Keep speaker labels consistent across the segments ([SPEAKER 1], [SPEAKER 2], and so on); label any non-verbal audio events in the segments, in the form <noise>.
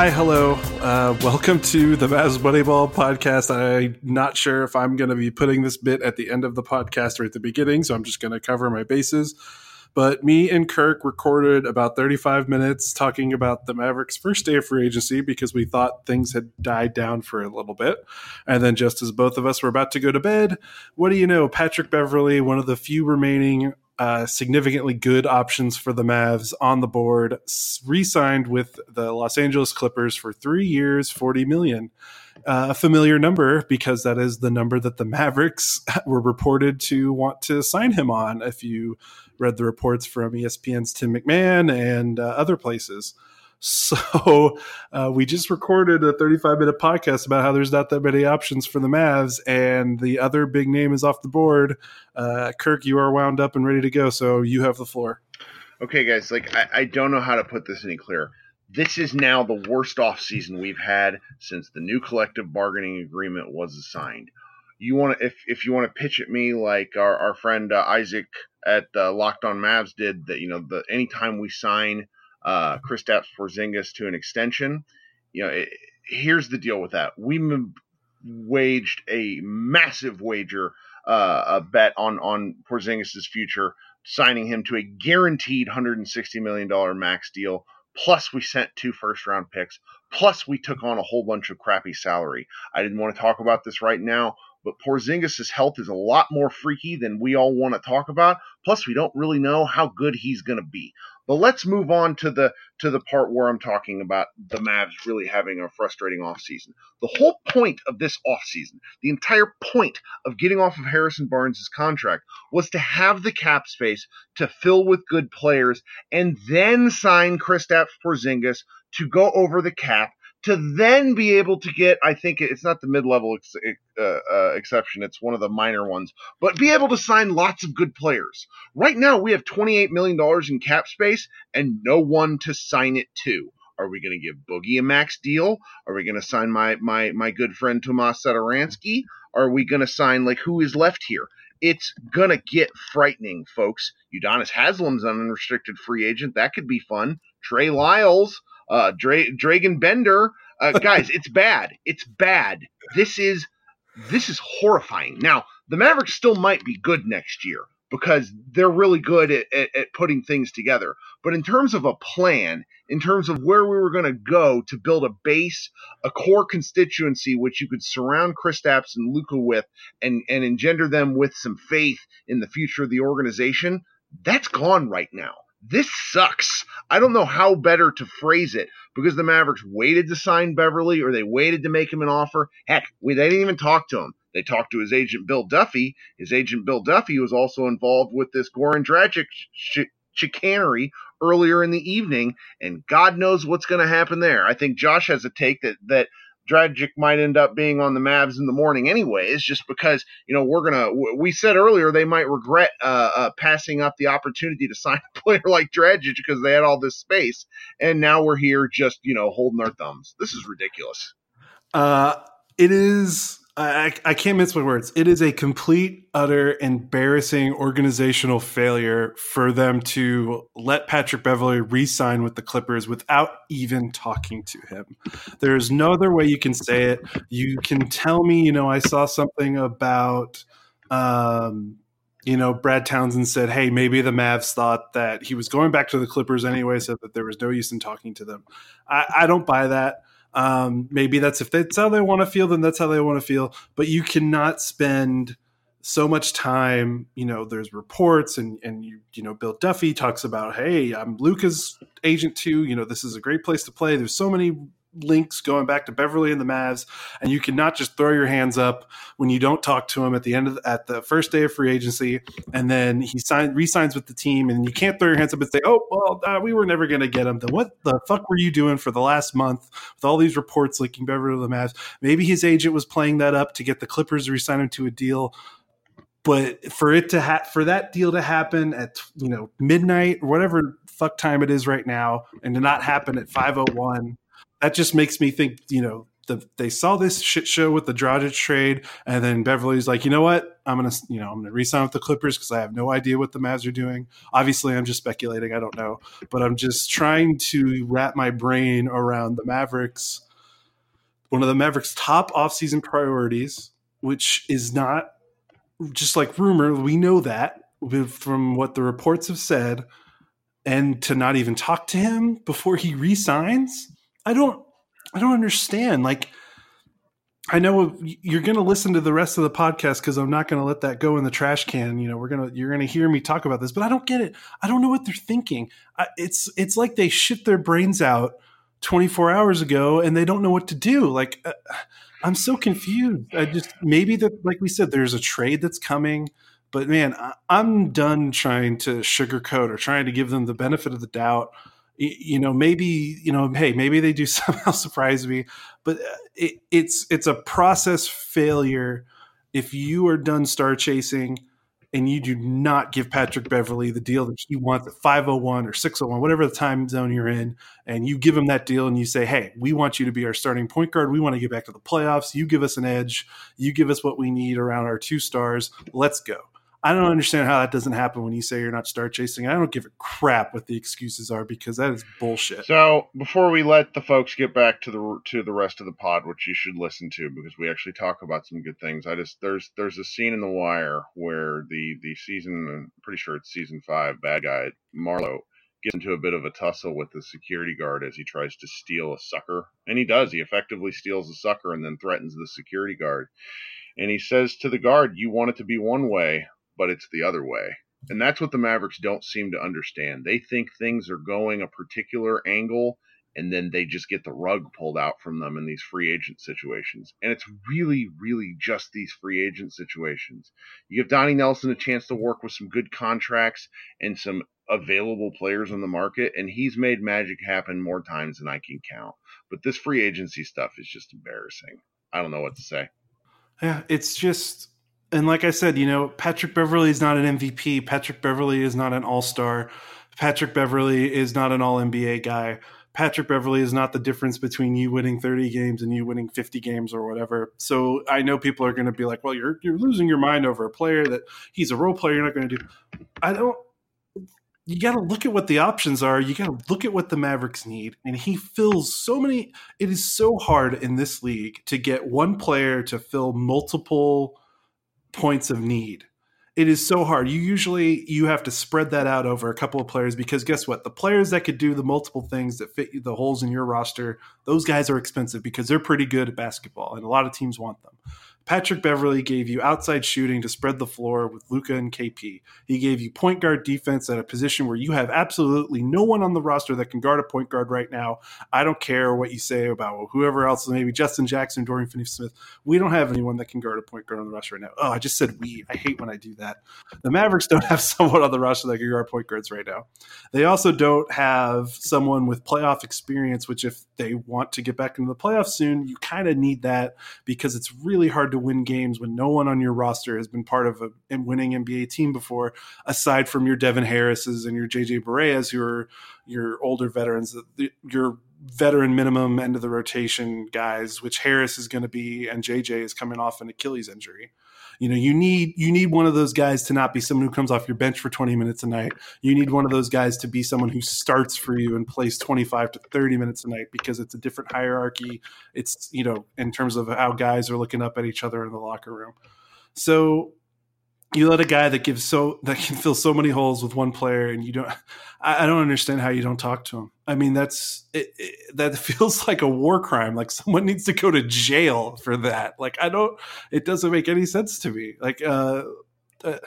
[SPEAKER 1] Hi, hello. Uh, welcome to the Mavs Moneyball podcast. I'm not sure if I'm going to be putting this bit at the end of the podcast or at the beginning, so I'm just going to cover my bases. But me and Kirk recorded about 35 minutes talking about the Mavericks' first day of free agency because we thought things had died down for a little bit. And then, just as both of us were about to go to bed, what do you know? Patrick Beverley, one of the few remaining uh, significantly good options for the Mavs on the board, re-signed with the Los Angeles Clippers for three years, forty million. Uh, a familiar number because that is the number that the Mavericks <laughs> were reported to want to sign him on. If you read the reports from ESPN's Tim McMahon and uh, other places. So <laughs> uh, we just recorded a 35 minute podcast about how there's not that many options for the Mavs, and the other big name is off the board. Uh, Kirk, you are wound up and ready to go, so you have the floor.
[SPEAKER 2] Okay, guys, like I, I don't know how to put this any clearer. This is now the worst off season we've had since the new collective bargaining agreement was assigned. You want to, if if you want to pitch at me like our, our friend uh, Isaac at uh, Locked On Mavs did, that you know the anytime we sign uh, Kristaps Porzingis to an extension. You know, it, here's the deal with that. We m- waged a massive wager, uh, a bet on on Porzingis' future, signing him to a guaranteed 160 million dollar max deal. Plus, we sent two first round picks. Plus, we took on a whole bunch of crappy salary. I didn't want to talk about this right now, but Porzingis' health is a lot more freaky than we all want to talk about. Plus, we don't really know how good he's going to be. But let's move on to the to the part where I'm talking about the Mavs really having a frustrating offseason. The whole point of this offseason, the entire point of getting off of Harrison Barnes' contract was to have the cap space to fill with good players and then sign Kristaps Porzingis to go over the cap to then be able to get, I think it's not the mid level ex- uh, uh, exception, it's one of the minor ones, but be able to sign lots of good players. Right now, we have $28 million in cap space and no one to sign it to. Are we going to give Boogie a max deal? Are we going to sign my, my, my good friend Tomas Satoransky? Are we going to sign, like, who is left here? It's going to get frightening, folks. Udonis Haslem's an unrestricted free agent. That could be fun. Trey Lyles uh, Dra- Dragan Bender. Uh, <laughs> guys, it's bad. It's bad. This is this is horrifying. Now, the Mavericks still might be good next year because they're really good at, at, at putting things together. But in terms of a plan, in terms of where we were going to go to build a base, a core constituency which you could surround Kristaps and Luka with and, and engender them with some faith in the future of the organization, that's gone right now this sucks. I don't know how better to phrase it because the Mavericks waited to sign Beverley or they waited to make him an offer. Heck, they didn't even talk to him. They talked to his agent Bill Duffy. His agent Bill Duffy was also involved with this Goran Dragic ch- chicanery earlier in the evening, and God knows what's going to happen there. I think Josh has a take that that Dragic might end up being on the Mavs in the morning anyways, just because, you know, we're to, we said earlier they might regret uh, uh, passing up the opportunity to <laughs> sign a player like Dragic because they had all this space. And now we're here just, you know, holding our thumbs. This is ridiculous.
[SPEAKER 1] Uh, it is I, I can't mince my words. It is a complete, utter, embarrassing organizational failure for them to let Patrick Beverley re-sign with the Clippers without even talking to him. There's no other way you can say it. You can tell me, you know, I saw something about, um, you know, Brad Townsend said, "Hey, maybe the Mavs thought that he was going back to the Clippers anyway, so that there was no use in talking to them." I, I don't buy that. Um, maybe that's if that's how they want to feel, then that's how they want to feel. But you cannot spend so much time. You know, there's reports, and and you you know, Bill Duffy talks about, hey, I'm Luka's agent too. You know, this is a great place to play. There's so many links going back to Beverley and the Mavs, and you cannot just throw your hands up when you don't talk to him at the end of at the first day of free agency, and then he sign resigns with the team, and you can't throw your hands up and say, "Oh, well, uh, we were never going to get him." Then what the fuck were you doing for the last month with all these reports linking Beverley to the Mavs? Maybe his agent was playing that up to get the Clippers to resign him to a deal. But for it to ha- for that deal to happen at you know midnight or whatever fuck time it is right now, and to not happen at five oh one that just makes me think, you know, the, they saw this shit show with the Dragic trade, and then Beverley's like, you know what? I'm gonna you know I'm gonna resign with the Clippers because I have no idea what the Mavs are doing. Obviously, I'm just speculating. I don't know, but I'm just trying to wrap my brain around the Mavericks. One of the Mavericks' top offseason priorities, which is not just like rumor. We know that from what the reports have said, and to not even talk to him before he resigns. I don't I don't understand. Like, I know you're going to listen to the rest of the podcast because I'm not going to let that go in the trash can. You know, we're gonna you're going to hear me talk about this, but I don't get it. I don't know what they're thinking. I, it's it's like they shit their brains out 24 hours ago and they don't know what to do. Like, uh, I'm so confused. I just maybe that, like we said, there's a trade that's coming. But man, I, I'm done trying to sugarcoat or trying to give them the benefit of the doubt you know maybe you know hey maybe they do <laughs> somehow surprise me but uh, it, it's it's a process failure if you are done star chasing and you do not give Patrick Beverley the deal that he wants at 501 or 601 whatever the time zone you're in and you give him that deal and you say hey we want you to be our starting point guard. We want to get back to the playoffs. You give us an edge. You give us what we need around our two stars. Let's go I don't understand how that doesn't happen when you say you're not star chasing. I don't give a crap what the excuses are because that is bullshit.
[SPEAKER 2] So before we let the folks get back to the to the rest of the pod, which you should listen to because we actually talk about some good things. I just there's there's a scene in The Wire where the the season I'm pretty sure it's season five bad guy Marlo gets into a bit of a tussle with the security guard as he tries to steal a sucker, and he does. He effectively steals a sucker and then threatens the security guard. And he says to the guard, "You want it to be one way." But it's the other way. And that's what the Mavericks don't seem to understand. They think things are going a particular angle and then they just get the rug pulled out from them in these free agent situations. And it's really, really just these free agent situations. You give Donnie Nelson a chance to work with some good contracts and some available players on the market, and he's made magic happen more times than I can count. But this free agency stuff is just embarrassing. I don't know what to say.
[SPEAKER 1] Yeah, it's just and like I said, you know, Patrick Beverley is not an MVP. Patrick Beverley is not an all star. Patrick Beverley is not an all NBA guy. Patrick Beverley is not the difference between you winning 30 games and you winning 50 games or whatever. So I know people are going to be like, well, you're, you're losing your mind over a player that he's a role player. You're not going to do. I don't. You got to look at what the options are. You got to look at what the Mavericks need. And he fills so many. It is so hard in this league to get one player to fill multiple points of need. It is so hard. You usually you have to spread that out over a couple of players because guess what? The players that could do the multiple things that fit the holes in your roster those guys are expensive because they're pretty good at basketball and a lot of teams want them Patrick Beverley gave you outside shooting to spread the floor with Luka and KP. He gave you point guard defense at a position where you have absolutely no one on the roster that can guard a point guard right now. I don't care what you say about whoever else, maybe Justin Jackson, Dorian Finney-Smith. We don't have anyone that can guard a point guard on the roster right now. Oh, I just said we. I hate when I do that. The Mavericks don't <laughs> have someone on the roster that can guard point guards right now. They also don't have someone with playoff experience, which if they want to get back into the playoffs soon, you kind of need that because it's really hard to win games when no one on your roster has been part of a winning NBA team before, aside from your Devin Harris's and your JJ Bareas, who are your older veterans, your veteran minimum end of the rotation guys, which Harris is going to be, and JJ is coming off an Achilles injury. You know, you need you need one of those guys to not be someone who comes off your bench for 20 minutes a night. You need one of those guys to be someone who starts for you and plays 25 to 30 minutes a night because it's a different hierarchy. It's, you know, in terms of how guys are looking up at each other in the locker room. So you let a guy that gives so that can fill so many holes with one player and you don't I, I don't understand how you don't talk to him i mean that's it, it, that <laughs> feels like a war crime like someone needs to go to jail for that like i don't it doesn't make any sense to me like uh, uh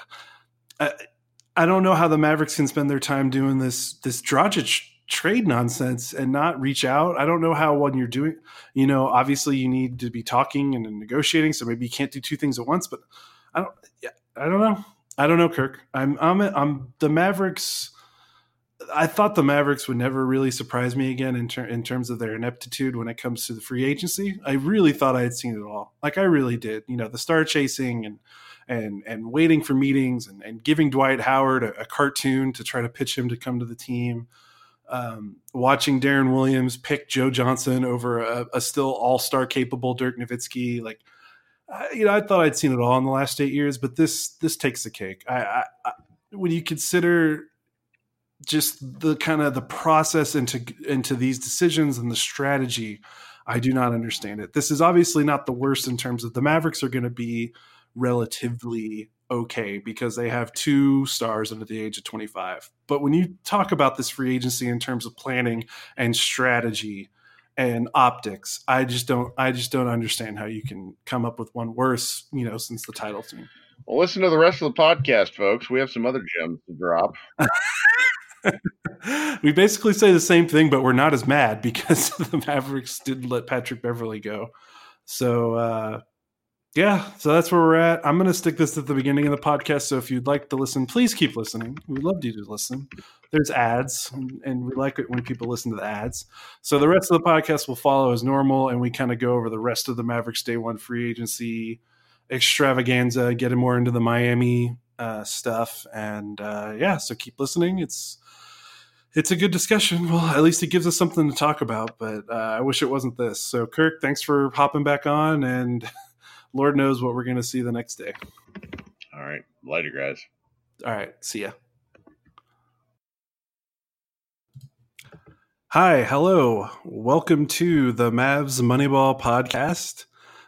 [SPEAKER 1] I, don't know how the mavericks can spend their time doing this this Dragic trade nonsense and not reach out. I don't know how when you're doing, you know, obviously you need to be talking and negotiating, so maybe you can't do two things at once. But I don't, I don't know. I don't know, Kirk. I'm I'm I'm the Mavericks. I thought the Mavericks would never really surprise me again in, ter- in terms of their ineptitude when it comes to the free agency. I really thought I had seen it all. Like I really did. You know, the star chasing and and and waiting for meetings and, and giving Dwight Howard a, a cartoon to try to pitch him to come to the team. Um, watching Deron Williams pick Joe Johnson over a, a still all star capable Dirk Nowitzki, like I, you know, I thought I'd seen it all in the last eight years, but this this takes the cake. I, I, I when you consider just the kind of the process into into these decisions and the strategy, I do not understand it. This is obviously not the worst in terms of the Mavericks are going to be relatively okay because they have two stars under the age of 25. But when you talk about this free agency in terms of planning and strategy and optics, I just don't I just don't understand how you can come up with one worse, you know, since the title team.
[SPEAKER 2] Well, listen to the rest of the podcast, folks. We have some other gems to drop. <laughs>
[SPEAKER 1] we basically say the same thing, but we're not as mad because <laughs> the Mavericks didn't let Patrick Beverley go. So uh, yeah, so that's where we're at. I'm going to stick this at the beginning of the podcast. So if you'd like to listen, please keep listening. We'd love you to listen. There's ads, and, and we like it when people listen to the ads. So the rest of the podcast will follow as normal, and we kind of go over the rest of the Mavericks Day One free agency extravaganza, getting more into the Miami uh, stuff, and uh, yeah. So keep listening. It's it's a good discussion. Well, at least it gives us something to talk about. But uh, I wish it wasn't this. So Kirk, thanks for hopping back on and. <laughs> Lord knows what we're going to see the next day.
[SPEAKER 2] All right. Later, guys.
[SPEAKER 1] All right. See ya. Hi. Hello. Welcome to the Mavs Moneyball podcast.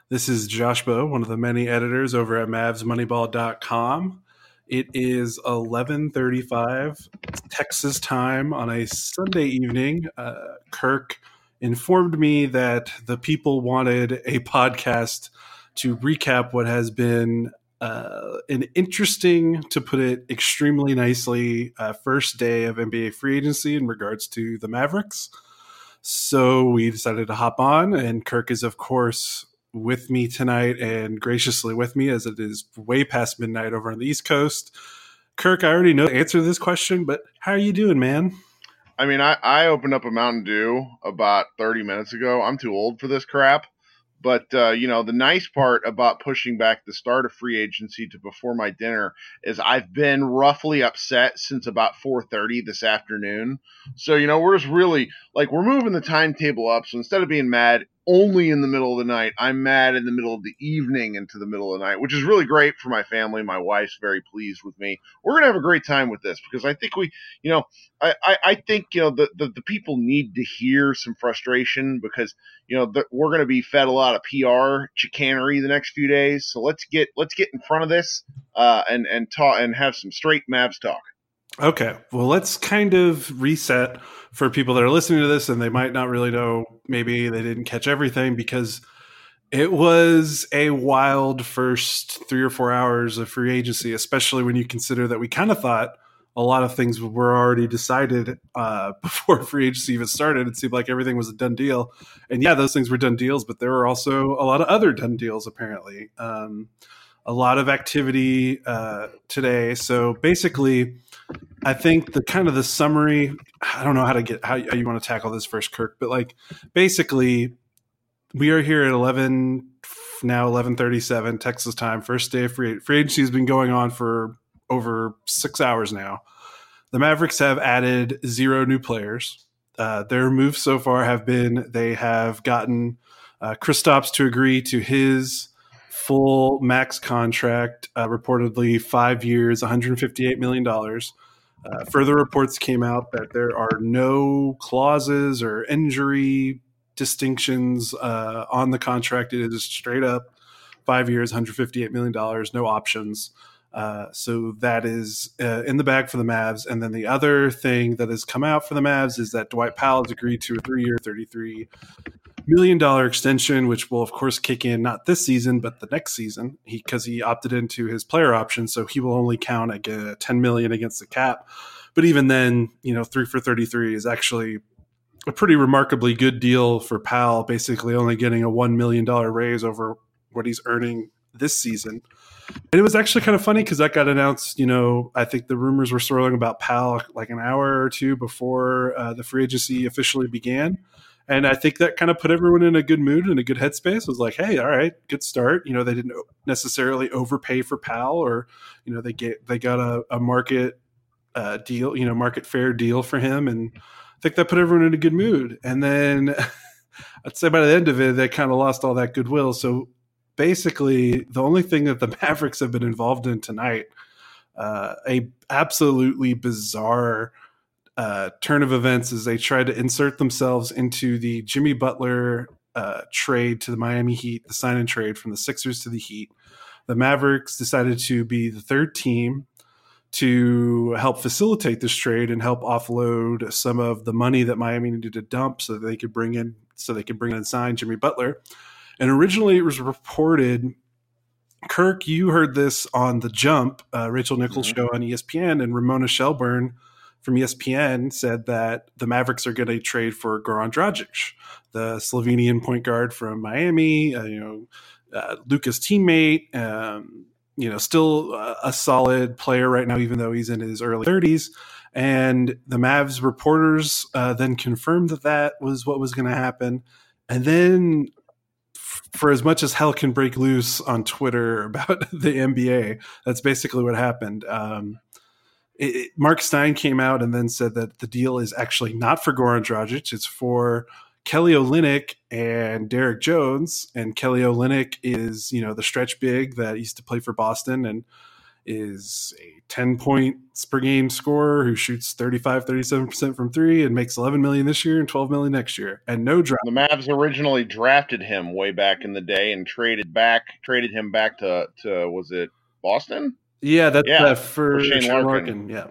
[SPEAKER 1] This is Josh Bowe, one of the many editors over at mavsmoneyball.com. It is 11:35 Texas time on a Sunday evening. Uh, Kirk informed me that the people wanted a podcast to recap what has been uh, an interesting, to put it extremely nicely, uh, first day of NBA free agency in regards to the Mavericks. So we decided to hop on, and Kirk is, of course, with me tonight and graciously with me as it is way past midnight over on the East Coast. Kirk, I already know the answer to this question, but how are you doing, man?
[SPEAKER 2] I mean, I, I opened up a Mountain Dew about 30 minutes ago. I'm too old for this crap. But uh, you know, the nice part about pushing back the start of free agency to before my dinner is I've been roughly upset since about 4:30 this afternoon. So you know, we're just really like we're moving the timetable up. So instead of being mad only in the middle of the night, I'm mad in the middle of the evening into the middle of the night, which is really great for my family. My wife's very pleased with me. We're gonna have a great time with this because I think we, you know, I I, I think you know the, the, the people need to hear some frustration because you know the, we're gonna be fed a lot of PR chicanery the next few days. So let's get let's get in front of this uh, and and talk and have some straight Mavs talk.
[SPEAKER 1] Okay. Well, let's kind of reset for people that are listening to this and they might not really know, maybe they didn't catch everything because it was a wild first three or four hours of free agency, especially when you consider that we kind of thought a lot of things were already decided uh, <laughs> before free agency even started. It seemed like everything was a done deal. And yeah, those things were done deals, but there were also a lot of other done deals, apparently. Um, a lot of activity uh, today. So basically, I think the kind of the summary. I don't know how to get how, how you want to tackle this first, Kirk, but like basically, we are here at eleven now eleven thirty seven Texas time. First day of free free agency has been going on for over six hours now. The Mavericks have added zero new players. Uh, their moves so far have been they have gotten uh, Kristaps to agree to his full max contract, uh, reportedly five years, $158 million. Uh, further reports came out that there are no clauses or injury distinctions uh, on the contract. It is straight up five years, $158 million, no options. Uh, so that is uh, in the bag for the Mavs. And then the other thing that has come out for the Mavs is that Dwight Powell has agreed to a three-year, thirty-three million dollar extension, which will of course kick in not this season but the next season, because he, he, opted into his player option, so he will only count at ten million against the cap. But even then, you know, three for thirty three is actually a pretty remarkably good deal for Powell, basically only getting a one million dollar raise over what he's earning this season. And it was actually kind of funny because that got announced. You know, I think the rumors were swirling about Powell like an hour or two before uh, the free agency officially began and I think that kind of put everyone in a good mood and a good headspace. It was like, hey, all right, good start. You know, they didn't necessarily overpay for Powell, or you know, they get they got a, a market uh, deal, you know, market fair deal for him, and I think that put everyone in a good mood. And then <laughs> I'd say by the end of it, they kind of lost all that goodwill. So basically, the only thing that the <laughs> Mavericks have been involved in tonight, uh, a absolutely bizarre uh, turn of events, is they tried to insert themselves into the Jimmy Butler uh, trade to the Miami Heat, the sign and trade from the Sixers to the Heat. The Mavericks decided to be the third team to help facilitate this trade and help offload some of the money that Miami needed to dump so that they could bring in so they could bring in and sign Jimmy Butler. And originally it was reported Kirk, you heard this on the jump, uh, Rachel Nichols mm-hmm. show on ESPN, and Ramona Shelburne from ESPN said that the Mavericks are going to trade for Goran Dragic, the Slovenian point guard from Miami. Uh, you know, uh, Luka's teammate. Um, you know, still a solid player right now, even though he's in his early 30s. And the Mavs reporters uh, then confirmed that that was what was going to happen. And then, f- for as much as hell can break loose on Twitter <laughs> about the NBA, that's basically what happened. Um, it, Mark Stein came out and then said that the deal is actually not for Goran Dragic; it's for Kelly Olynyk and Derrick Jones. And Kelly Olynyk is, you know, the stretch big that used to play for Boston and is a 10 points per game scorer who shoots 35, 37% from three and makes 11 million this year and 12 million next year. And no draft.
[SPEAKER 2] The Mavs originally drafted him way back in the day and traded back, traded him back to, to was it Boston?
[SPEAKER 1] Yeah, that's yeah, uh, for, for Shane, Larkin. Larkin. Yeah.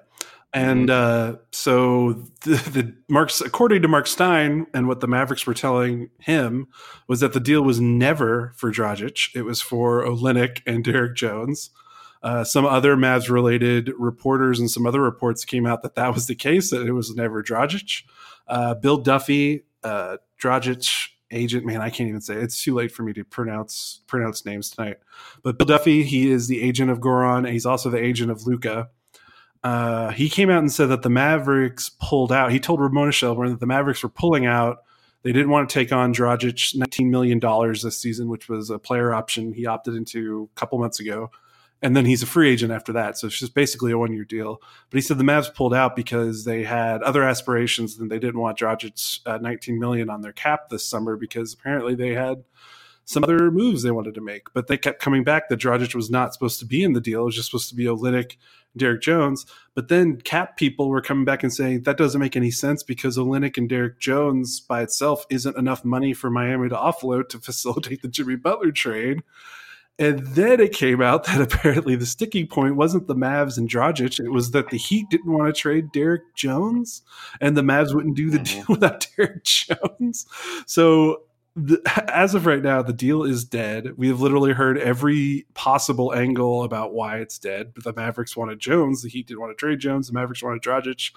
[SPEAKER 1] And uh, so the, the Marks, according to Mark Stein, and what the Mavericks were telling him was that the deal was never for Dragic. It was for Olynyk and Derrick Jones. Uh, some other Mavs related reporters and some other reports came out that that was the case, that it was never Dragic. Uh, Bill Duffy, uh, Dragic agent, man, I can't even say it. it's too late for me to pronounce pronounce names tonight. But Bill Duffy, he is the agent of Goran. He's also the agent of Luka. Uh, he came out and said that the Mavericks pulled out. He told Ramona Shelburne that the Mavericks were pulling out. They didn't want to take on Dragic $19 million this season, which was a player option he opted into a couple months ago. And then he's a free agent after that. So it's just basically a one year deal. But he said the Mavs pulled out because they had other aspirations and they didn't want Dragic uh, 19 million on their cap this summer because apparently they had some other moves they wanted to make. But they kept coming back that Dragic was not supposed to be in the deal. It was just supposed to be Olynyk Derrick Jones. But then cap people were coming back and saying that doesn't make any sense because Olynyk and Derrick Jones by itself isn't enough money for Miami to offload to <laughs> facilitate the Jimmy Butler trade. And then it came out that <laughs> apparently the sticking point wasn't the Mavs and Dragic. It was that the Heat didn't want to trade Derrick Jones and the Mavs wouldn't do the mm-hmm. deal <laughs> without Derrick Jones. So the, <laughs> as of right now, the deal is dead. We have literally heard every possible angle about why it's dead. But the Mavericks wanted Jones, the Heat didn't want to trade Jones, the Mavericks wanted Dragic,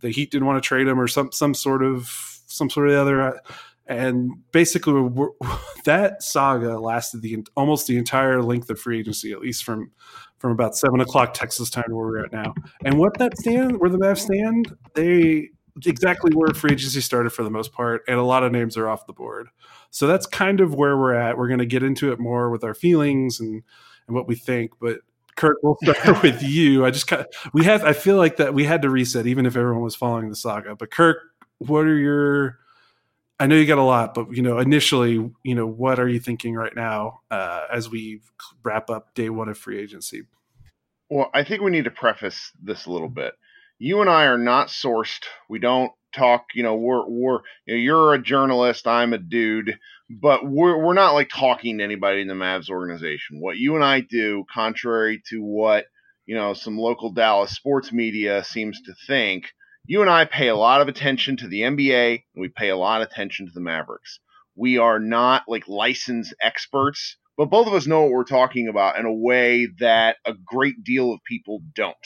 [SPEAKER 1] the Heat didn't want to trade him, or some some sort of some sort of the other. And basically, <laughs> that saga lasted the almost the entire length of free agency, at least from from about seven o'clock Texas time where we're at now. And what that stand, where the Mavs stand, they exactly where free agency started for the most part, and a lot of names are off the board. So that's kind of where we're at. We're going to get into it more with our feelings and and what we think, but. Kurt, we'll start <laughs> with you. I just kind of, we have I feel like that we had to reset even if everyone was following the saga. But Kirk, what are your I know you got a lot, but you know, initially, you know, what are you thinking right now uh, as we wrap up day one of free agency?
[SPEAKER 2] Well, I think we need to preface this a little bit you and I are not sourced. We don't talk. You know, we're we're you know, you're a journalist. I'm a dude, but we're we're not like talking to anybody in the Mavs organization. What you and I do, contrary to what you know some local Dallas sports media seems to think, you and I pay a lot of attention to the NBA and we pay a lot of attention to the Mavericks. We are not like licensed experts, but both of us know what we're talking about in a way that a great deal of people don't.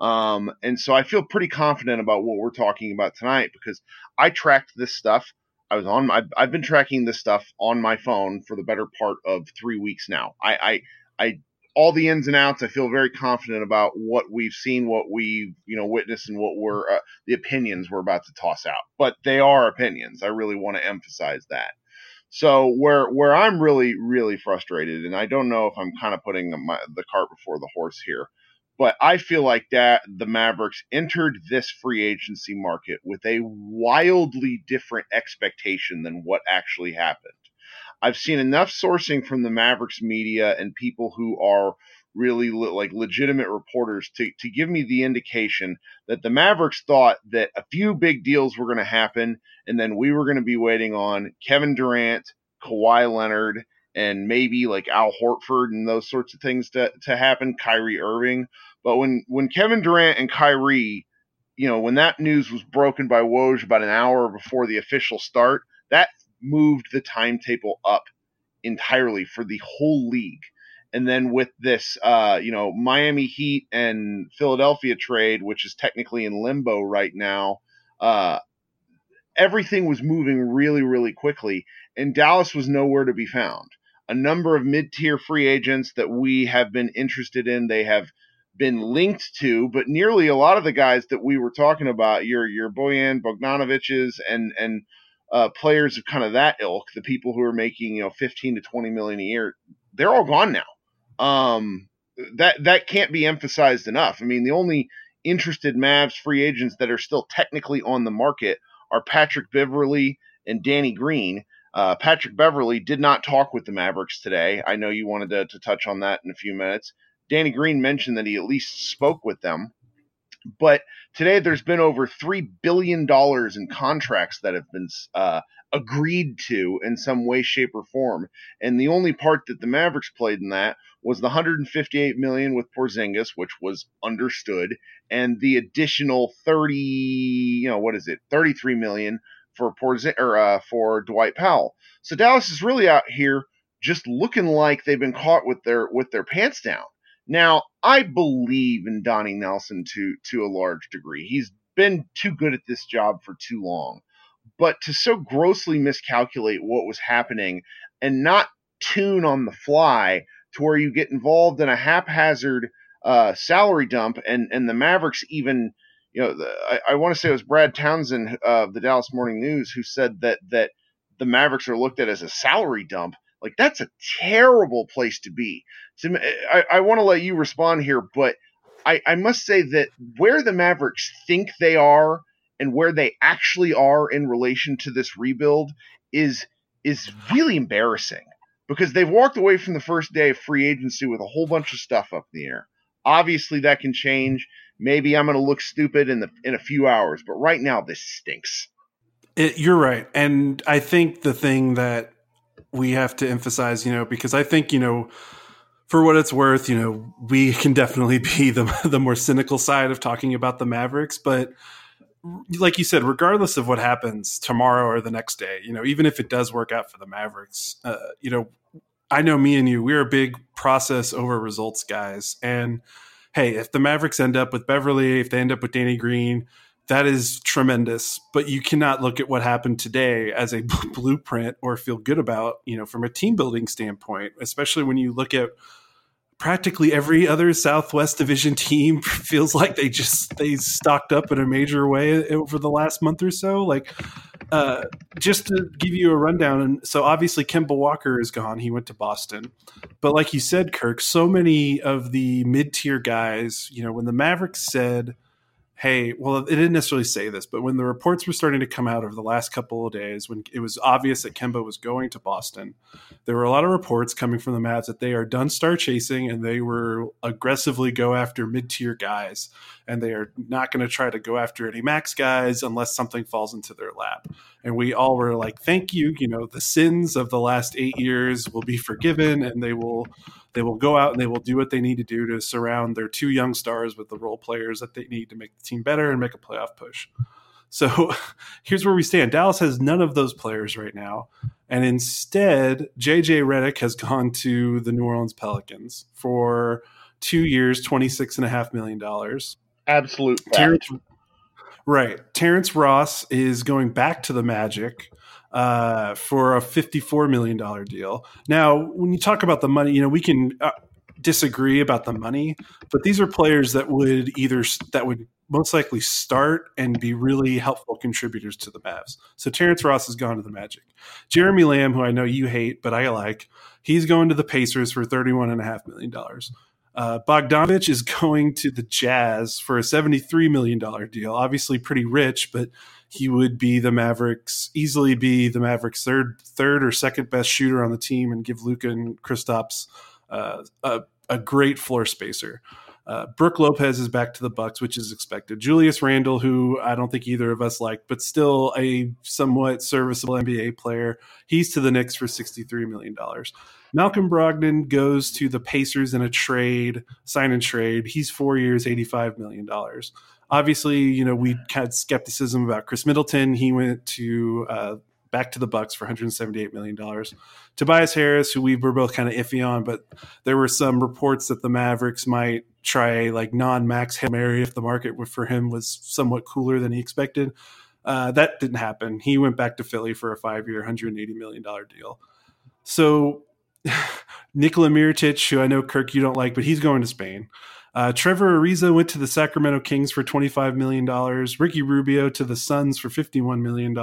[SPEAKER 2] Um, and so I feel pretty confident about what we're talking about tonight because I tracked this stuff. I was on. I've, I've been tracking this stuff on my phone for the better part of three weeks now. I, I, I, all the ins and outs. I feel very confident about what we've seen, what we've you know witnessed, and what we're uh, the opinions we're about to toss out. But they are opinions. I really want to emphasize that. So where where I'm really really frustrated, and I don't know if I'm kind of putting my, the cart before the horse here But I feel like that the Mavericks entered this free agency market with a wildly different expectation than what actually happened. I've seen enough sourcing from the Mavericks media and people who are really le- like legitimate reporters to, to give me the indication that the Mavericks thought that a few big deals were going to happen and then we were going to be waiting on Kevin Durant, Kawhi Leonard, and maybe like Al Horford and those sorts of things to, to happen, Kyrie Irving. But when, when Kevin Durant and Kyrie, you know, when that news was broken by Woj about an hour before the official start, that moved the timetable up entirely for the whole league. And then with this, uh, you know, Miami Heat and Philadelphia trade, which is technically in limbo right now, uh, everything was moving really, really quickly, and Dallas was nowhere to be found. A number of mid-tier free agents that we have been interested in, they have been linked to, but nearly a lot of the guys that we were talking about, your your Bojan Bogdanoviches and and uh, players of kind of that ilk, the people who are making you know 15 to 20 million a year, they're all gone now. Um, that that can't be emphasized enough. I mean, the only interested Mavs free agents that are still technically on the market are Patrick Beverley and Danny Green. Uh, Patrick Beverley did not talk with the Mavericks today. I know you wanted to, to touch on that in a few minutes. Danny Green mentioned that he at least spoke with them. But today there's been over $3 billion in contracts that have been uh, agreed to in some way, shape, or form. And the only part that the Mavericks played in that was the 158 million with Porzingis, which was understood, and the additional 30, you know, what is it, 33 million for Porzing or uh, for Dwight Powell. So Dallas is really out here just looking like they've been caught with their with their pants down. Now, I believe in Donnie Nelson to to a large degree. He's been too good at this job for too long. But to so grossly miscalculate what was happening and not tune on the fly to where you get involved in a haphazard uh, salary dump, and and the Mavericks even, you know, the, I, I want to say it was Brad Townsend of the Dallas Morning News who said that that the Mavericks are looked at as a salary dump. Like that's a terrible place to be. I, I want to let you respond here, but I, I must say that where the Mavericks think they are and where they actually are in relation to this rebuild is is really embarrassing because they've walked away from the first day of free agency with a whole bunch of stuff up in the air. Obviously, that can change. Maybe I'm going to look stupid in the in a few hours, but right now this stinks.
[SPEAKER 1] It, you're right, and I think the thing that we have to emphasize, you know, because I think you know, for what it's worth, you know, we can definitely be <laughs> the the more cynical side of talking about the Mavericks, but like you said, regardless of what happens tomorrow or the next day, you know, even if it does work out for the Mavericks, uh, you know, I know me and you, we're big process over results guys. And hey, if the Mavericks end up with Beverley, if they end up with Danny Green, that is tremendous. But you cannot look at what happened today as a blueprint or feel good about, you know, from a team building standpoint, especially when you look at practically every other Southwest Division team <laughs> feels like they just they stocked up in a major way over the last month or so. Like, uh, just to give you a rundown, and so obviously Kemba Walker is gone; he went to Boston. But like you said, Kirk, so many of the mid tier guys, you know, when the Mavericks said hey, well, it didn't necessarily say this, but when the reports were starting to come out over the last couple of days, when it was obvious that Kemba was going to Boston, there were a lot of reports coming from the Mavs that they are done star chasing and they were aggressively go after mid tier guys. And they are not going to try to go after any max guys unless something falls into their lap. And we all were like, thank you. You know, the sins of the last eight years will be forgiven and they will they will go out and they will do what they need to do to surround their two young stars with the role players that they need to make the team better and make a playoff push. So <laughs> here's where we stand. Dallas has none of those players right now. And instead, JJ Redick has gone to the New Orleans Pelicans for two years, $26.5 million.
[SPEAKER 2] Absolute
[SPEAKER 1] Terrence, right. Terrence Ross is going back to the Magic uh, for a $54 million deal. Now, when you talk about the money, you know, we can uh, disagree about the money, but these are players that would either, that would most likely start and be really helpful contributors to the Mavs. So Terrence Ross has gone to the Magic. Jeremy Lamb, who I know you hate, but I like, he's going to the Pacers for $31.5 million. Uh, Bogdanovic is <laughs> going to the Jazz for a $73 million deal. Obviously, pretty rich, but he would be the Mavericks, easily be the Mavericks' third, third or second best shooter on the team and give Luka and Kristaps uh, a, a great floor spacer. Uh, Brook Lopez is back to the Bucks, which is expected. Julius Randle, who I don't think either of us like, but still a somewhat serviceable NBA player, he's to the Knicks for sixty-three million dollars. Malcolm Brogdon goes to the Pacers in a trade, sign and trade. He's four years, eighty-five million dollars. Obviously, you know we had skepticism about Khris Middleton. He went to uh, back to the Bucks for 178 million dollars. Tobias Harris, who we were both kind of iffy on, but there were some reports that the Mavericks might try like non-max Hail Mary if the market for him was somewhat cooler than he expected. Uh, that didn't happen. He went back to Philly for a five-year, 180 million dollar deal. So <laughs> Nikola Mirotic, who I know Kirk you don't like, but he's going to Spain. Uh, Trevor Ariza went to the Sacramento Kings for $25 million. Ricky Rubio to the Suns for $51 million.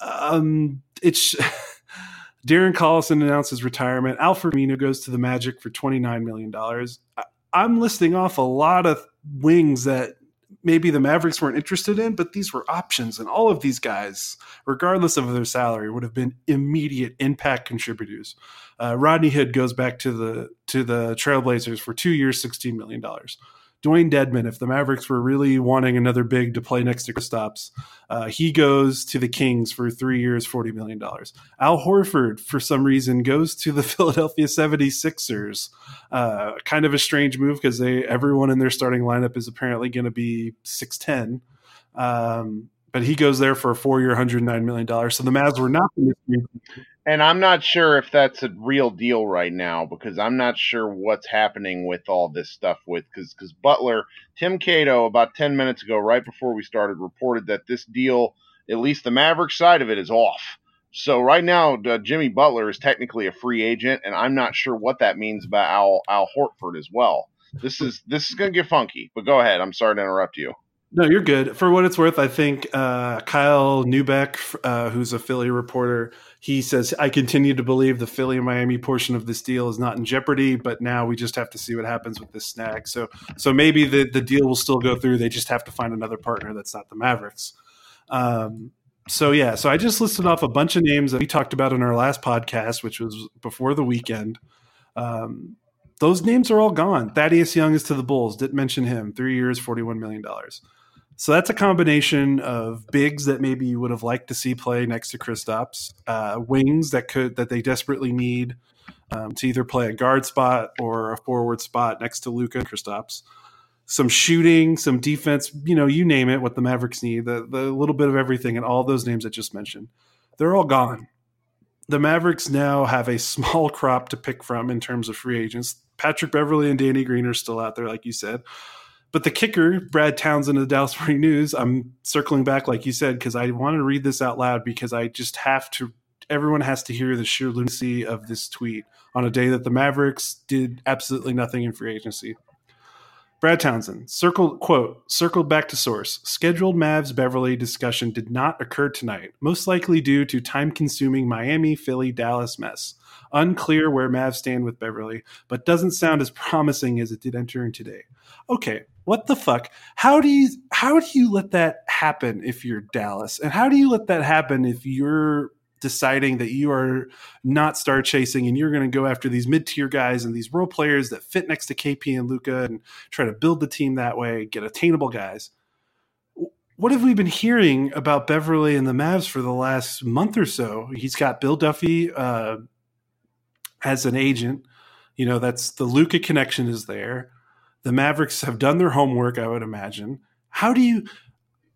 [SPEAKER 1] Um, it's <laughs> Darren Collison announces retirement. Al-Farouq goes to the Magic for $29 million. I, I'm listing off a lot of wings that maybe the Mavericks weren't interested in, but these were options. And all of these guys, regardless of their salary, would have been immediate impact contributors. Uh, Rodney Hood goes back to the to the Trailblazers for two years, $16 million. Dewayne Dedmon, if the Mavericks were really wanting another big to play next to Kristaps, uh, he goes to the Kings for three years, $40 million. Al Horford, for some reason, goes to the <laughs> Philadelphia 76ers. Uh, kind of a strange move because they everyone in their starting lineup is apparently going to be 6'10. Um, but he goes there for a four year, $109 million. So the Mavs were not the
[SPEAKER 2] and I'm not sure if that's a real deal right now because I'm not sure what's happening with all this stuff with because because Butler Tim Cato about 10 minutes ago right before we started reported that this deal at least the Maverick side of it is off. So right now uh, Jimmy Butler is technically a free agent and I'm not sure what that means about Al Al Horford as well. This is this is going to get funky. But go ahead. I'm sorry to interrupt you.
[SPEAKER 1] No, you're good. For what it's worth, I think uh, Kyle Neubeck, uh, who's a Philly reporter, he says, I continue to believe the Philly and Miami portion of this deal is not in jeopardy, but now we just have to see what happens with this snag. So, so maybe the, the deal will still go through. They just have to find another partner that's not the Mavericks. Um, so, yeah, so I just listed off a bunch of names that we talked about in our last podcast, which was before the weekend. Um, those names are all gone. Thaddeus Young is to the Bulls. Didn't mention him. Three years, $41 million. So that's a combination of bigs that maybe you would have liked to see play next to Kristaps, uh, wings that could that they desperately need um, to either play a guard spot or a forward spot next to Luka Kristaps. Some shooting, some defense, you know, you name it. What the Mavericks need, the the little bit of everything, and all those names I just mentioned, they're all gone. The Mavericks now have a small crop to pick from in terms of free agents. Patrick Beverley and Danny Green are still out there, like you said. But the kicker, Brad Townsend of the Dallas Morning News, I'm circling back, like you said, because I want to read this out loud because I just have to. Everyone has to hear the sheer lunacy of this tweet on a day that the Mavericks did absolutely nothing in free agency. Brad Townsend, circled quote, circled back to source. Scheduled Mavs Beverley discussion did not occur tonight, most likely due to time consuming Miami, Philly, Dallas mess. Unclear where Mavs stand with Beverley, but doesn't sound as promising as it did entering today. Okay, what the fuck? How do you how do you let that happen if you're Dallas? And how do you let that happen if you're deciding that you are not star chasing and you're going to go after these mid tier guys and these role players that fit next to KP and Luka and try to build the team that way, get attainable guys. What have we been hearing about Beverley and the Mavs for the last month or so? He's got Bill Duffy uh, as an agent. You know, that's the Luka connection is there the Mavericks have done their homework, I would imagine. How do you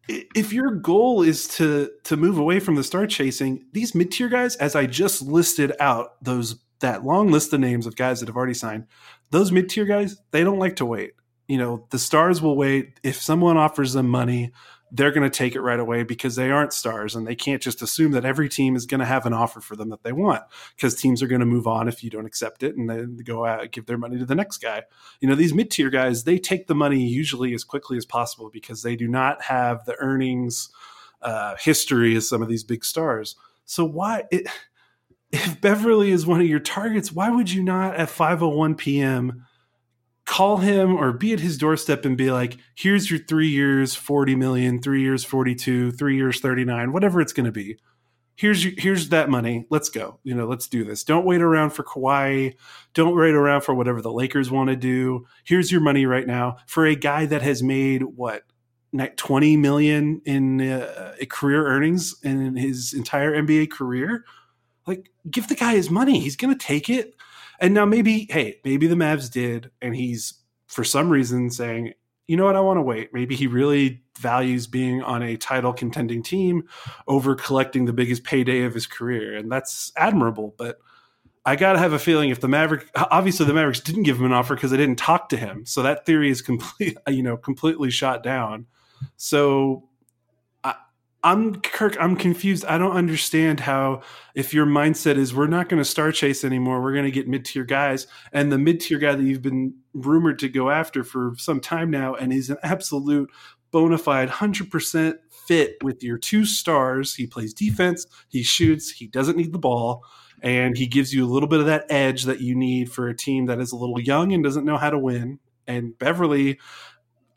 [SPEAKER 1] if your goal is to to move away from the star chasing, these mid-tier guys as I just listed out those that long list of names of guys that have already signed, those mid-tier guys, they don't like to wait. You know, the stars will wait if someone offers them money they're going to take it right away because they aren't stars and they can't just assume that every team is going to have an offer for them that they want because teams are going to move on if you don't accept it and then go out give their money to the next guy. You know, these mid-tier guys, they take the money usually as quickly as possible because they do not have the earnings uh, history as some of these big stars. So why it, <laughs> if Beverley is one of your targets, why would you not at 5:01 p.m call him or be at his doorstep and be like, here's your three years, 40 million, three years, 42, three years, 39, whatever it's going to be. Here's your, here's that money. Let's go. You know, let's do this. Don't wait around for Kawhi. Don't wait around for whatever the Lakers want to do. Here's your money right now for a guy that has made what 20 million in uh, career earnings in his entire NBA career. Like, give the guy his money. He's going to take it. And now maybe, hey, maybe the Mavs did, and he's for some reason saying, you know what, I want to wait. Maybe he really values being on a title contending team over collecting the biggest payday of his career. And that's admirable. But I got to have a feeling if the Maverick, obviously the Mavericks didn't give him an offer because they didn't talk to him. So that theory is complete, <laughs> you know, completely shot down. So I'm Kirk. I'm confused. I don't understand how if your mindset is we're not going to star chase anymore, we're going to get mid tier guys, and the mid tier guy that you've been rumored to go after for some time now, and he's an absolute bona fide hundred percent fit with your two stars. He plays defense, he shoots, he doesn't need the ball, and he gives you a little bit of that edge that you need for a team that is a little young and doesn't know how to win. And Beverley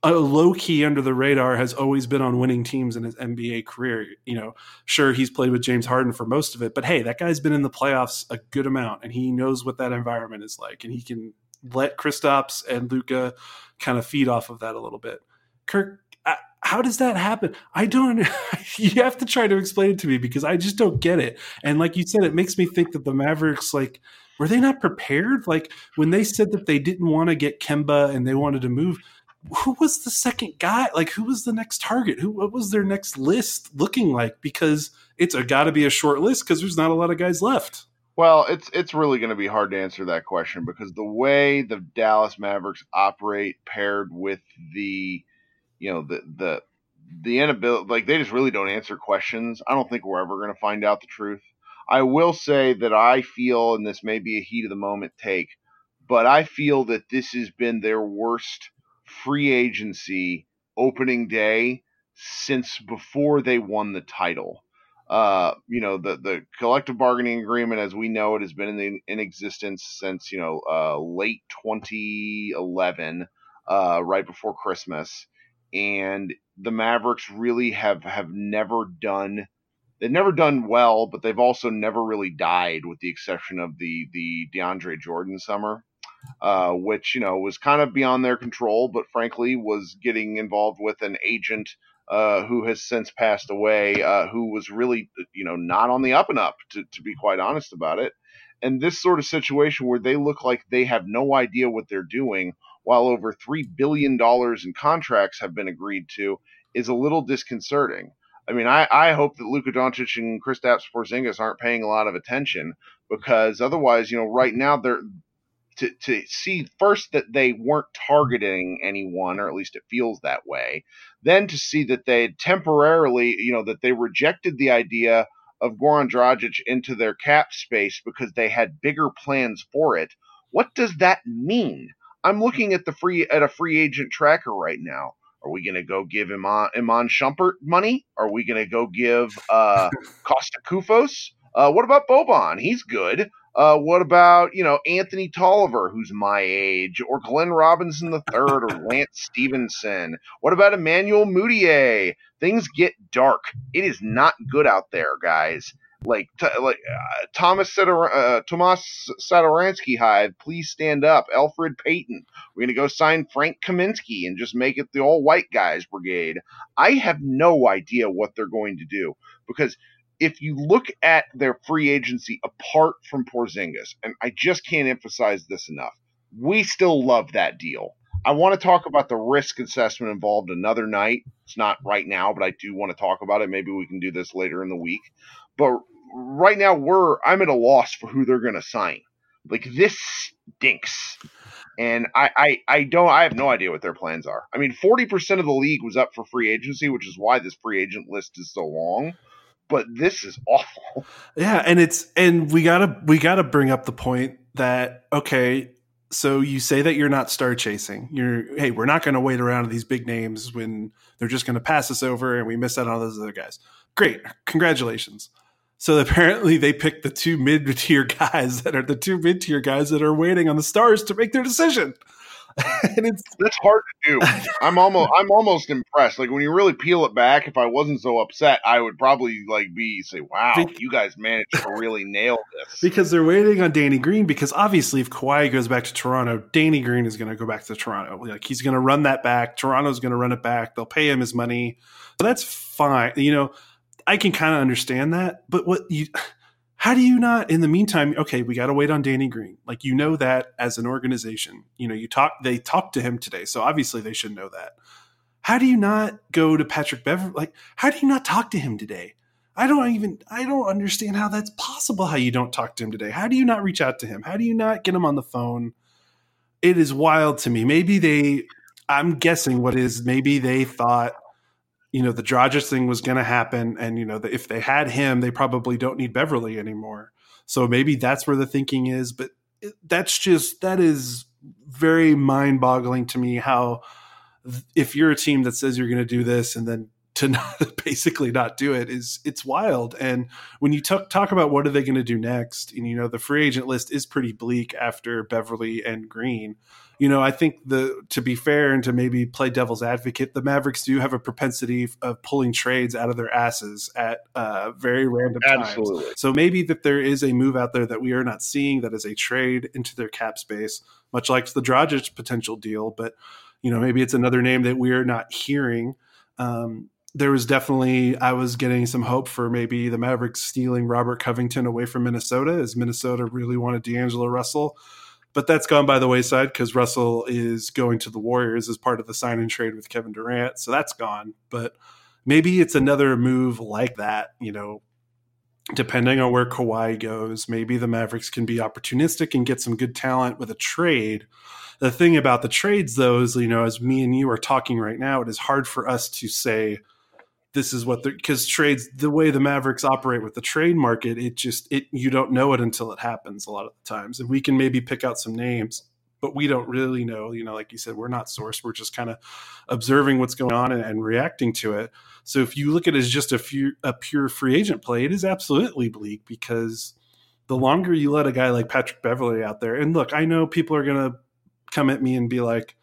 [SPEAKER 1] a low key under the radar has always been on winning teams in his NBA career. You know, sure he's played with James Harden for most of it, but hey, that guy's been in the playoffs a good amount, and he knows what that environment is like, and he can let Kristaps and Luka kind of feed off of that a little bit. Kirk, uh, how does that happen? I don't. <laughs> you have to try to explain it to me because I just don't get it. And like you said, it makes me think that the Mavericks like were they not prepared? Like when they said that they didn't want to get Kemba and they wanted to move who was the second guy? Like, who was the next target? Who what was their next list looking like? Because it's got to be a short list because there's not a lot of guys left.
[SPEAKER 2] Well, it's it's really going to be hard to answer that question because the way the Dallas Mavericks operate, paired with the, you know, the the the inability, like they just really don't answer questions. I don't think we're ever going to find out the truth. I will say that I feel, and this may be a heat of the moment take, but I feel that this has been their worst free agency opening day since before they won the title. Uh, you know, the the collective bargaining agreement, as we know it, has been in, the, in existence since you know uh, late 2011, uh, right before Christmas, and the Mavericks really have have never done. They've never done well, but they've also never really died, with the exception of the the DeAndre Jordan summer uh, which you know was kind of beyond their control, but frankly was getting involved with an agent uh, who has since passed away, uh, who was really you know not on the up and up, to, to be quite honest about it. And this sort of situation where they look like they have no idea what they're doing, while over three billion dollars in contracts have been agreed to, is a little disconcerting. I mean, I, I hope that Luka Doncic and Kristaps Porzingis aren't paying a lot of attention because otherwise, you know, right now they're to, to see first that they weren't targeting anyone, or at least it feels that way. Then to see that they temporarily, you know, that they rejected the idea of Goran Dragic into their cap space because they had bigger plans for it. What does that mean? I'm looking at the free at a free agent tracker right now. Are we going to go give Iman, Iman Shumpert money? Are we going to go give uh, <laughs> Kosta Koufos? Uh, what about Boban? He's good. Uh, what about you know Anthony Tolliver, who's my age, or Glenn Robinson III, or Lance Stephenson? What about Emmanuel Mudiay? Things get dark. It is not good out there, guys. Like t- like uh, Thomas Sador- uh, Tomas Satoransky Hive, please stand up. Elfrid Payton, we're gonna go sign Frank Kaminsky and just make it the all white guys brigade. I have no idea what they're going to do because if you look at their free agency apart from Porzingis, and I just can't emphasize this enough, we still love that deal. I want to talk about the risk assessment involved another night. It's not right now, but I do want to talk about it. Maybe we can do this later in the week. But right now, we're I'm at a loss for who they're going to sign. Like this stinks, and I, I I don't I have no idea what their plans are. I mean, forty percent of the league was up for free agency, which is why this free agent list is so long but this is awful. <laughs>
[SPEAKER 1] Yeah, and it's and we gotta we gotta bring up the point that okay, so you say that you're not star chasing. You're hey, we're not going to wait around these big names when they're just going to pass us over and we miss out on all those other guys. Great, congratulations. So apparently they picked the two mid tier <laughs> guys that are the two mid tier guys that are waiting on the stars to make their decision. <laughs> and it's <laughs>
[SPEAKER 2] that's hard to do. <laughs> I'm almost I'm almost impressed. Like when you really peel it back, if I wasn't so upset, I would probably like be say, "Wow, Be- you guys managed to really nail this."
[SPEAKER 1] Because they're waiting on Danny Green. Because obviously, if Kawhi goes back to Toronto, Danny Green is going to go back to Toronto. Like he's going to run that back. Toronto's going to run it back. They'll pay him his money. So that's fine. You know, I can kind of understand that. But what you how do you not in the meantime okay we got to wait on danny green. Like you know that as an organization. You know you talk they talked to him today so obviously they should know that. How do you not go to patrick beverley like how do you not talk to him today? I don't even i don't understand how that's possible how you don't talk to him today. How do you not reach out to him? How do you not get him on the phone? It is wild to me. Maybe they i'm guessing what is maybe they thought you know the Dragic thing was going to happen, and you know the, if they had him, they probably don't need Beverley anymore. So maybe that's where the thinking is. But that's just that is very mind boggling to me. How if you're a team that says you're going to do this and then to <laughs> not, basically not do it is it's wild. And when you talk talk about what are they going to do next, and you know the free agent list is pretty bleak after Beverley and Green you know, I think the to be fair and to maybe play devil's advocate, the Mavericks do have a propensity of pulling trades out of their asses at uh, very random Absolutely. times. So maybe that there is a move out there that we are not seeing that is a trade into their cap space, much like the Dragic potential deal. But you know, maybe it's another name that we are not hearing. Um, there was definitely I was getting some hope for maybe the Mavericks stealing Robert Covington away from Minnesota, as Minnesota really wanted D'Angelo Russell but that's gone by the wayside because Russell is going to the Warriors as part of the sign and trade with Kevin Durant. So that's gone. But maybe it's another move like that, you know, depending on where Kawhi goes. Maybe the Mavericks can be opportunistic and get some good talent with a trade. The thing about the trades, though, is, you know, as me and you are talking right now, it is hard for us to say, this is what the because trades the way the Mavericks operate with the trade market, it just it you don't know it until it happens a lot of the times. And we can maybe pick out some names, but we don't really know. You know, like you said, we're not source. We're just kind of observing what's going on and, and, reacting to it. So if you look at it as just a few a pure free agent play, it is absolutely bleak because the longer you let a guy like Patrick Beverley out there, and look, I know people are gonna come at me and be like,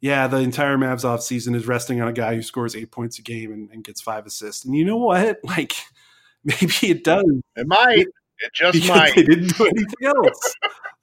[SPEAKER 1] yeah, the entire Mavs offseason is resting on a guy who scores eight points a game and, and, gets five assists. And you know what? <laughs> Like, maybe it does.
[SPEAKER 2] It might. It just might.
[SPEAKER 1] They didn't do anything else.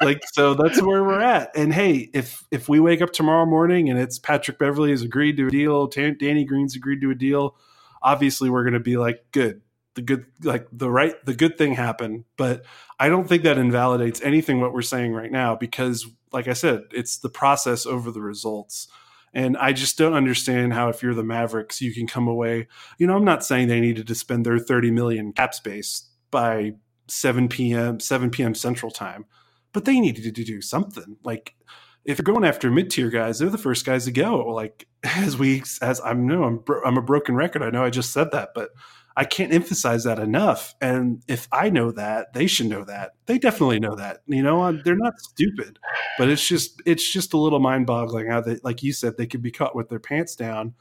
[SPEAKER 1] like, so that's where we're at. And hey, if if we wake up tomorrow morning and it's Patrick Beverley has agreed to a deal, Danny Green's agreed to a deal, obviously we're going to be like, good. The good, like the right, the good thing happened. But I don't think that invalidates anything what we're saying right now because like I said, it's the process over the results. And I just don't understand how, if you're the Mavericks, you can come away. You know, I'm not saying they needed to spend their 30 million cap space by 7 p.m. 7 p.m. Central Time, but they needed to do something. Like, if you're going after mid tier guys, they're the first guys to go. Like, <laughs> as we, as I know, I'm, I'm a broken record. I know I just said that, but I can't emphasize that enough. And if I know that, they should know that. They definitely know that. You know, they're not stupid, but it's just it's just a little mind boggling how like you said, they could be caught with their pants down,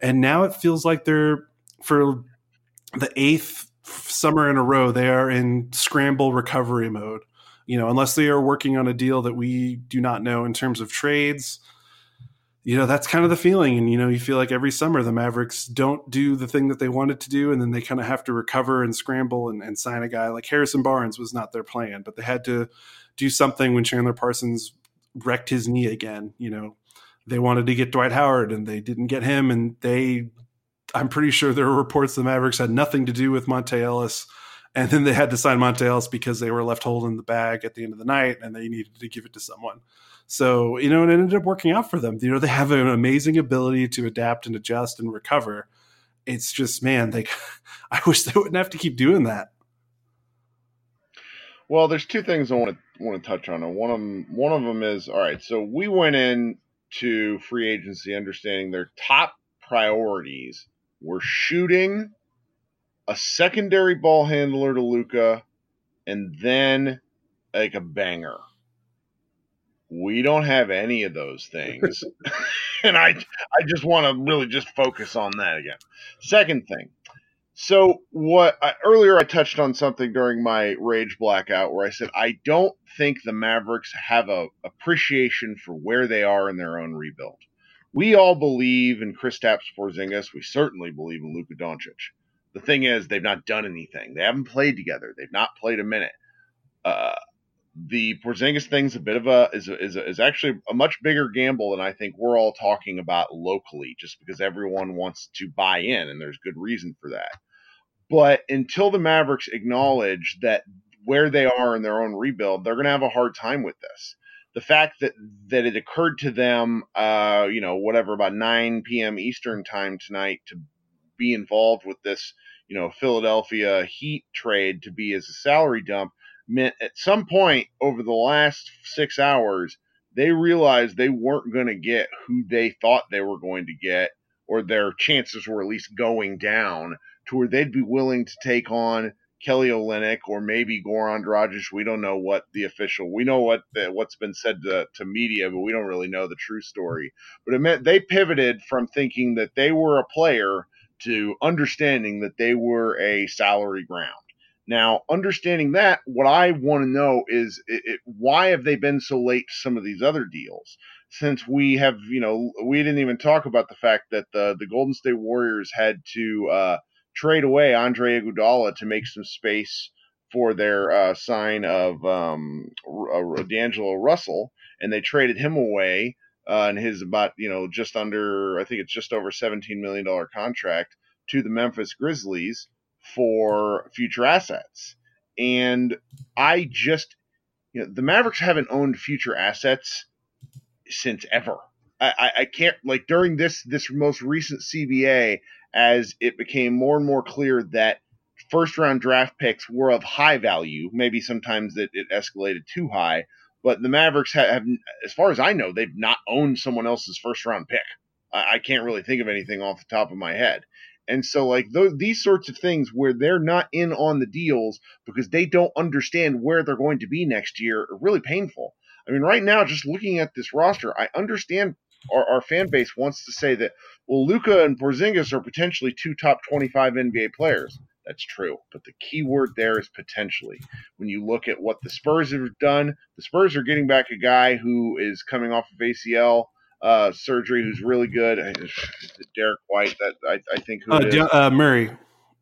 [SPEAKER 1] and now it feels like they're for the eighth summer in a row they are in scramble recovery mode. You know, unless they are working on a deal that we do not know in terms of trades you know that's kind of the feeling and you know you feel like every summer the mavericks don't do the thing that they wanted to do and then they kind of have to recover and scramble and, and, sign a guy. Like harrison barnes was not their plan but they had to do something when chandler parsons wrecked his knee again you know. They wanted to get dwight howard and they didn't get him and they i'm pretty sure there were reports the mavericks had nothing to do with monta ellis and then they had to sign monta ellis because they were left holding the bag at the end of the night and they needed to give it to someone so, you know, it ended up working out for them. You know, they have an amazing ability to adapt and adjust and recover. It's just, man, they <laughs> I wish they wouldn't have to keep doing that.
[SPEAKER 2] Well, there's two things I want to want to touch on. One of them, one of them is all right. So we went in to free agency understanding their top priorities were shooting, a secondary ball handler to Luka, and then like a banger we don't have any of those things <laughs> <laughs> and i i just want to really just focus on that again second thing So what I, earlier I touched on something during my rage blackout where I said I don't think the Mavericks have a appreciation for where they are in their own rebuild. We all believe in Kristaps Porzingis. We certainly believe in Luka Doncic. The thing is, they've not done anything. They haven't played together. They've not played a minute. Uh, the Porzingis thing's a bit of a is is, is actually a much bigger gamble than I think we're all talking about locally, just because everyone wants to buy in, and there's good reason for that. But until the Mavericks acknowledge that where they are in their own rebuild, they're going to have a hard time with this. The fact that that it occurred to them, uh, you know, whatever about 9 p.m. Eastern time tonight to be involved with this, you know, Philadelphia Heat trade to be as a salary dump meant at some point over the last six hours, they realized they weren't going to get who they thought they were going to get, or their chances were at least going down to where they'd be willing to take on Kelly Olynyk or maybe Goran Dragic. We don't know what the official. We know what the, what's been said to, to media, but we don't really know the true story. But it meant they pivoted from thinking that they were a player to understanding that they were a salary ground. Now, understanding that, what I want to know is it, it, why have they been so late to some of these other deals? Since we have, you know, we didn't even talk about the fact that the the Golden State Warriors had to uh, trade away Andre Iguodala to make some space for their uh, sign of um, uh, D'Angelo Russell, and they traded him away uh, his about you know just under I think it's just over seventeen million dollar contract to the Memphis Grizzlies for future assets. And I just, you know, the Mavericks haven't owned future assets since ever. I, I can't like during this this most recent CBA as it became more and more clear that first round draft picks were of high value. Maybe sometimes that it escalated too high, but the Mavericks have, have, as far as I know, they've not owned someone else's first round pick. I, I can't really think of anything off the top of my head. And so, like those, these sorts of things where they're not in on the deals because they don't understand where they're going to be next year are really painful. I mean, right now, just looking at this roster, I understand our, our fan base wants to say that, well, Luka and Porzingis are potentially two top 25 NBA players. That's true. But the key word there is potentially. When you look at what the Spurs have done, the Spurs are getting back a guy who is coming off of ACL uh, surgery who's really good. Derrick White, that I, I think who
[SPEAKER 1] uh, uh, Murray,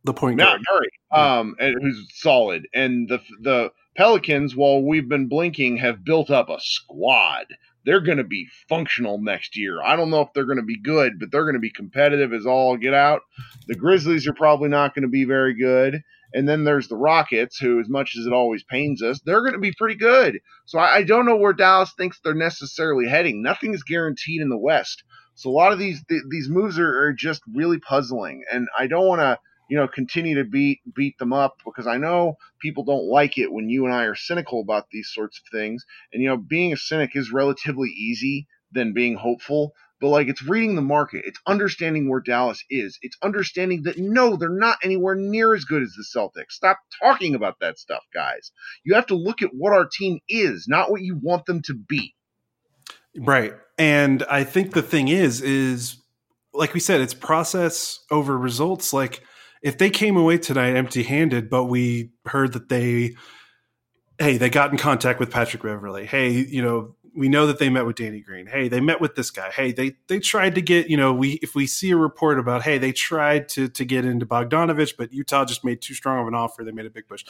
[SPEAKER 1] the point
[SPEAKER 2] guard. Murray, um, and who's solid. And the the Pelicans, while we've been blinking, have built up a squad. They're going to be functional next year. I don't know if they're going to be good, but they're going to be competitive as all get out. The Grizzlies are probably not going to be very good. And then there's the Rockets, who, as much as it always pains us, they're going to be pretty good. So I, I don't know where Dallas thinks they're necessarily heading. Nothing is guaranteed in the West. So a lot of these th- these moves are, are just really puzzling, and I don't want to you know continue to beat beat them up because I know people don't like it when you and I are cynical about these sorts of things. And you know, being a cynic is relatively easy than being hopeful but like it's reading the market, it's understanding where Dallas is, it's understanding that no, they're not anywhere near as good as the Celtics. Stop talking about that stuff, guys. You have to look at what our team is, not what you want them to be.
[SPEAKER 1] Right. And I think the thing is, is like we said, it's process over results. Like if they came away tonight empty handed, but we heard that they, hey, they got in contact with Patrick Beverley. Hey, you know, we know that they met with Danny Green. Hey, they met with this guy. Hey, they they tried to get, you know, we if we see a report about, hey, they tried to to get into Bogdanovic, but Utah just made too strong of an offer. They made a big push.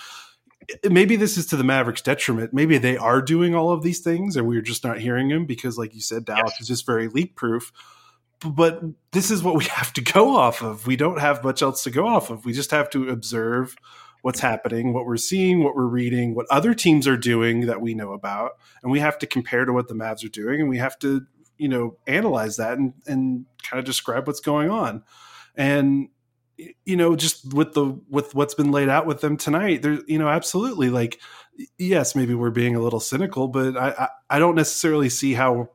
[SPEAKER 1] Maybe this is to the Mavericks' detriment. Maybe they are doing all of these things, and we're just not hearing them because, like you said, Dallas yes. is just very leak proof. But this is what we <laughs> have to go off of. We don't have much else to go off of. We just have to observe what's happening, what we're seeing, what we're reading, what other teams are doing that we know about, and we have to compare to what the Mavs are doing, and we have to you know analyze that and and kind of describe what's going on, and you know just with the with what's been laid out with them tonight, there you know absolutely like yes maybe we're being a little cynical, but I I, I don't necessarily see how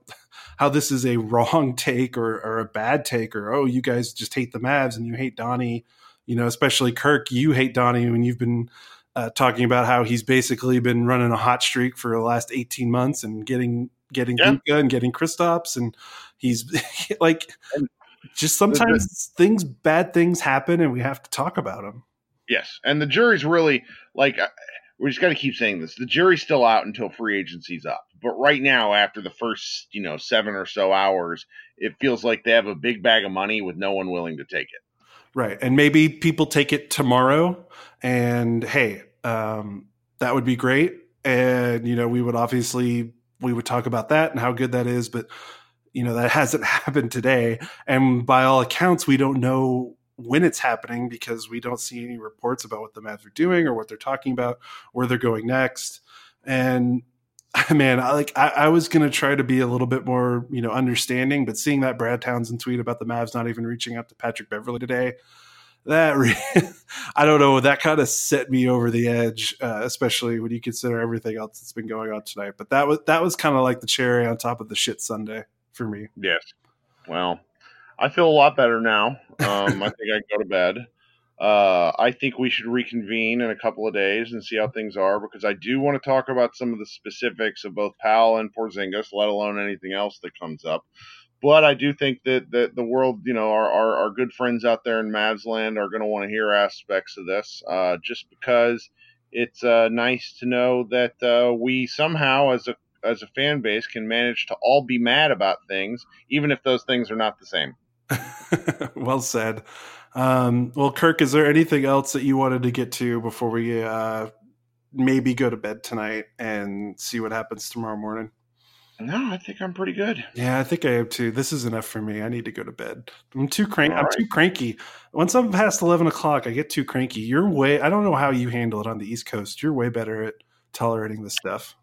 [SPEAKER 1] how this is a wrong <laughs> take or, or a bad take or oh you guys just hate the Mavs and you hate Donnie you know, especially Kirk, you hate Donnie when you've been uh, talking about how he's basically been running a hot streak for the last 18 months and getting getting yeah. Luka and getting Kristaps and he's <laughs> like just sometimes things, bad things happen, and we have to talk about them.
[SPEAKER 2] Yes, and the jury's really like we just got to keep saying this. The jury's still out until free agency's up. But right now, after the first, you know, seven or so hours, it feels like they have a big bag of money with no one willing to take it.
[SPEAKER 1] Right. And maybe people take it tomorrow and hey, um, that would be great. And, you know, we would obviously we would talk about that and how good that is, but you know, that hasn't <laughs> happened today. And by all accounts, we don't know when it's happening because we don't see any reports about what the Mavs are doing or what they're talking about, where they're going next. And <laughs> man, I, like I, I was gonna try to be a little bit more, you know, understanding, but seeing that Brad Townsend tweet about the Mavs not even reaching out to Patrick Beverley today, that <laughs> I don't know, that kind of set me over the edge, uh, especially when you consider everything else that's been going on tonight. But that was that was kind of like the cherry on top of the shit Sunday for me.
[SPEAKER 2] Yes. Well, I feel a lot better now. Um, I think I can go to bed. Uh, I think we should reconvene in a couple of days and see how things are because I do want to talk about some of the specifics of both Powell and Porzingis, let alone anything else that comes up. But I do think that, that the world, you know, our, our, our good friends out there in Mavsland are going to want to hear aspects of this uh, just because it's uh, nice to know that uh, we somehow, as a as a fan base, can manage to all be mad about things, even if those things are not the same. <laughs>
[SPEAKER 1] well said. Um, well, Kirk, is there anything else that you wanted to get to before we uh, maybe go to bed tonight and see what happens tomorrow morning?
[SPEAKER 2] No, I think I'm pretty good.
[SPEAKER 1] Yeah, I think I am too. This is enough for me. I need to go to bed. I'm too cranky. I'm right. too cranky. Once I'm past eleven o'clock, I get too cranky. You're way. I don't know how you handle it on the East Coast. You're way better at tolerating this stuff.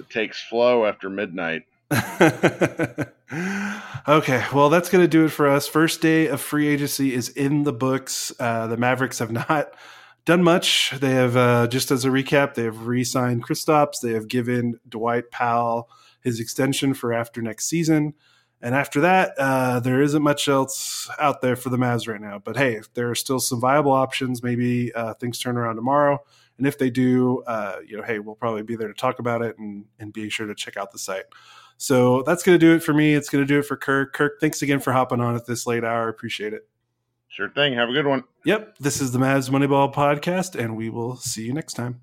[SPEAKER 2] It takes flow after midnight. <laughs>
[SPEAKER 1] okay, well, that's going to do it for us. First day of free agency is in the books. Uh, the Mavericks have not done much. They have, uh, just as a recap, they have re signed Kristaps. They have given Dwight Powell his extension for after next season. And after that, uh, there isn't much else out there for the Mavs right now. But hey, there are still some viable options. Maybe uh, things turn around tomorrow. And if they do, uh, you know, hey, we'll probably be there to talk about it and, and be sure to check out the site. So that's going to do it for me. It's going to do it for Kirk. Kirk, thanks again for hopping on at this late hour. Appreciate it.
[SPEAKER 2] Sure thing. Have a good one.
[SPEAKER 1] Yep. This is the Mavs Moneyball podcast, and we will see you next time.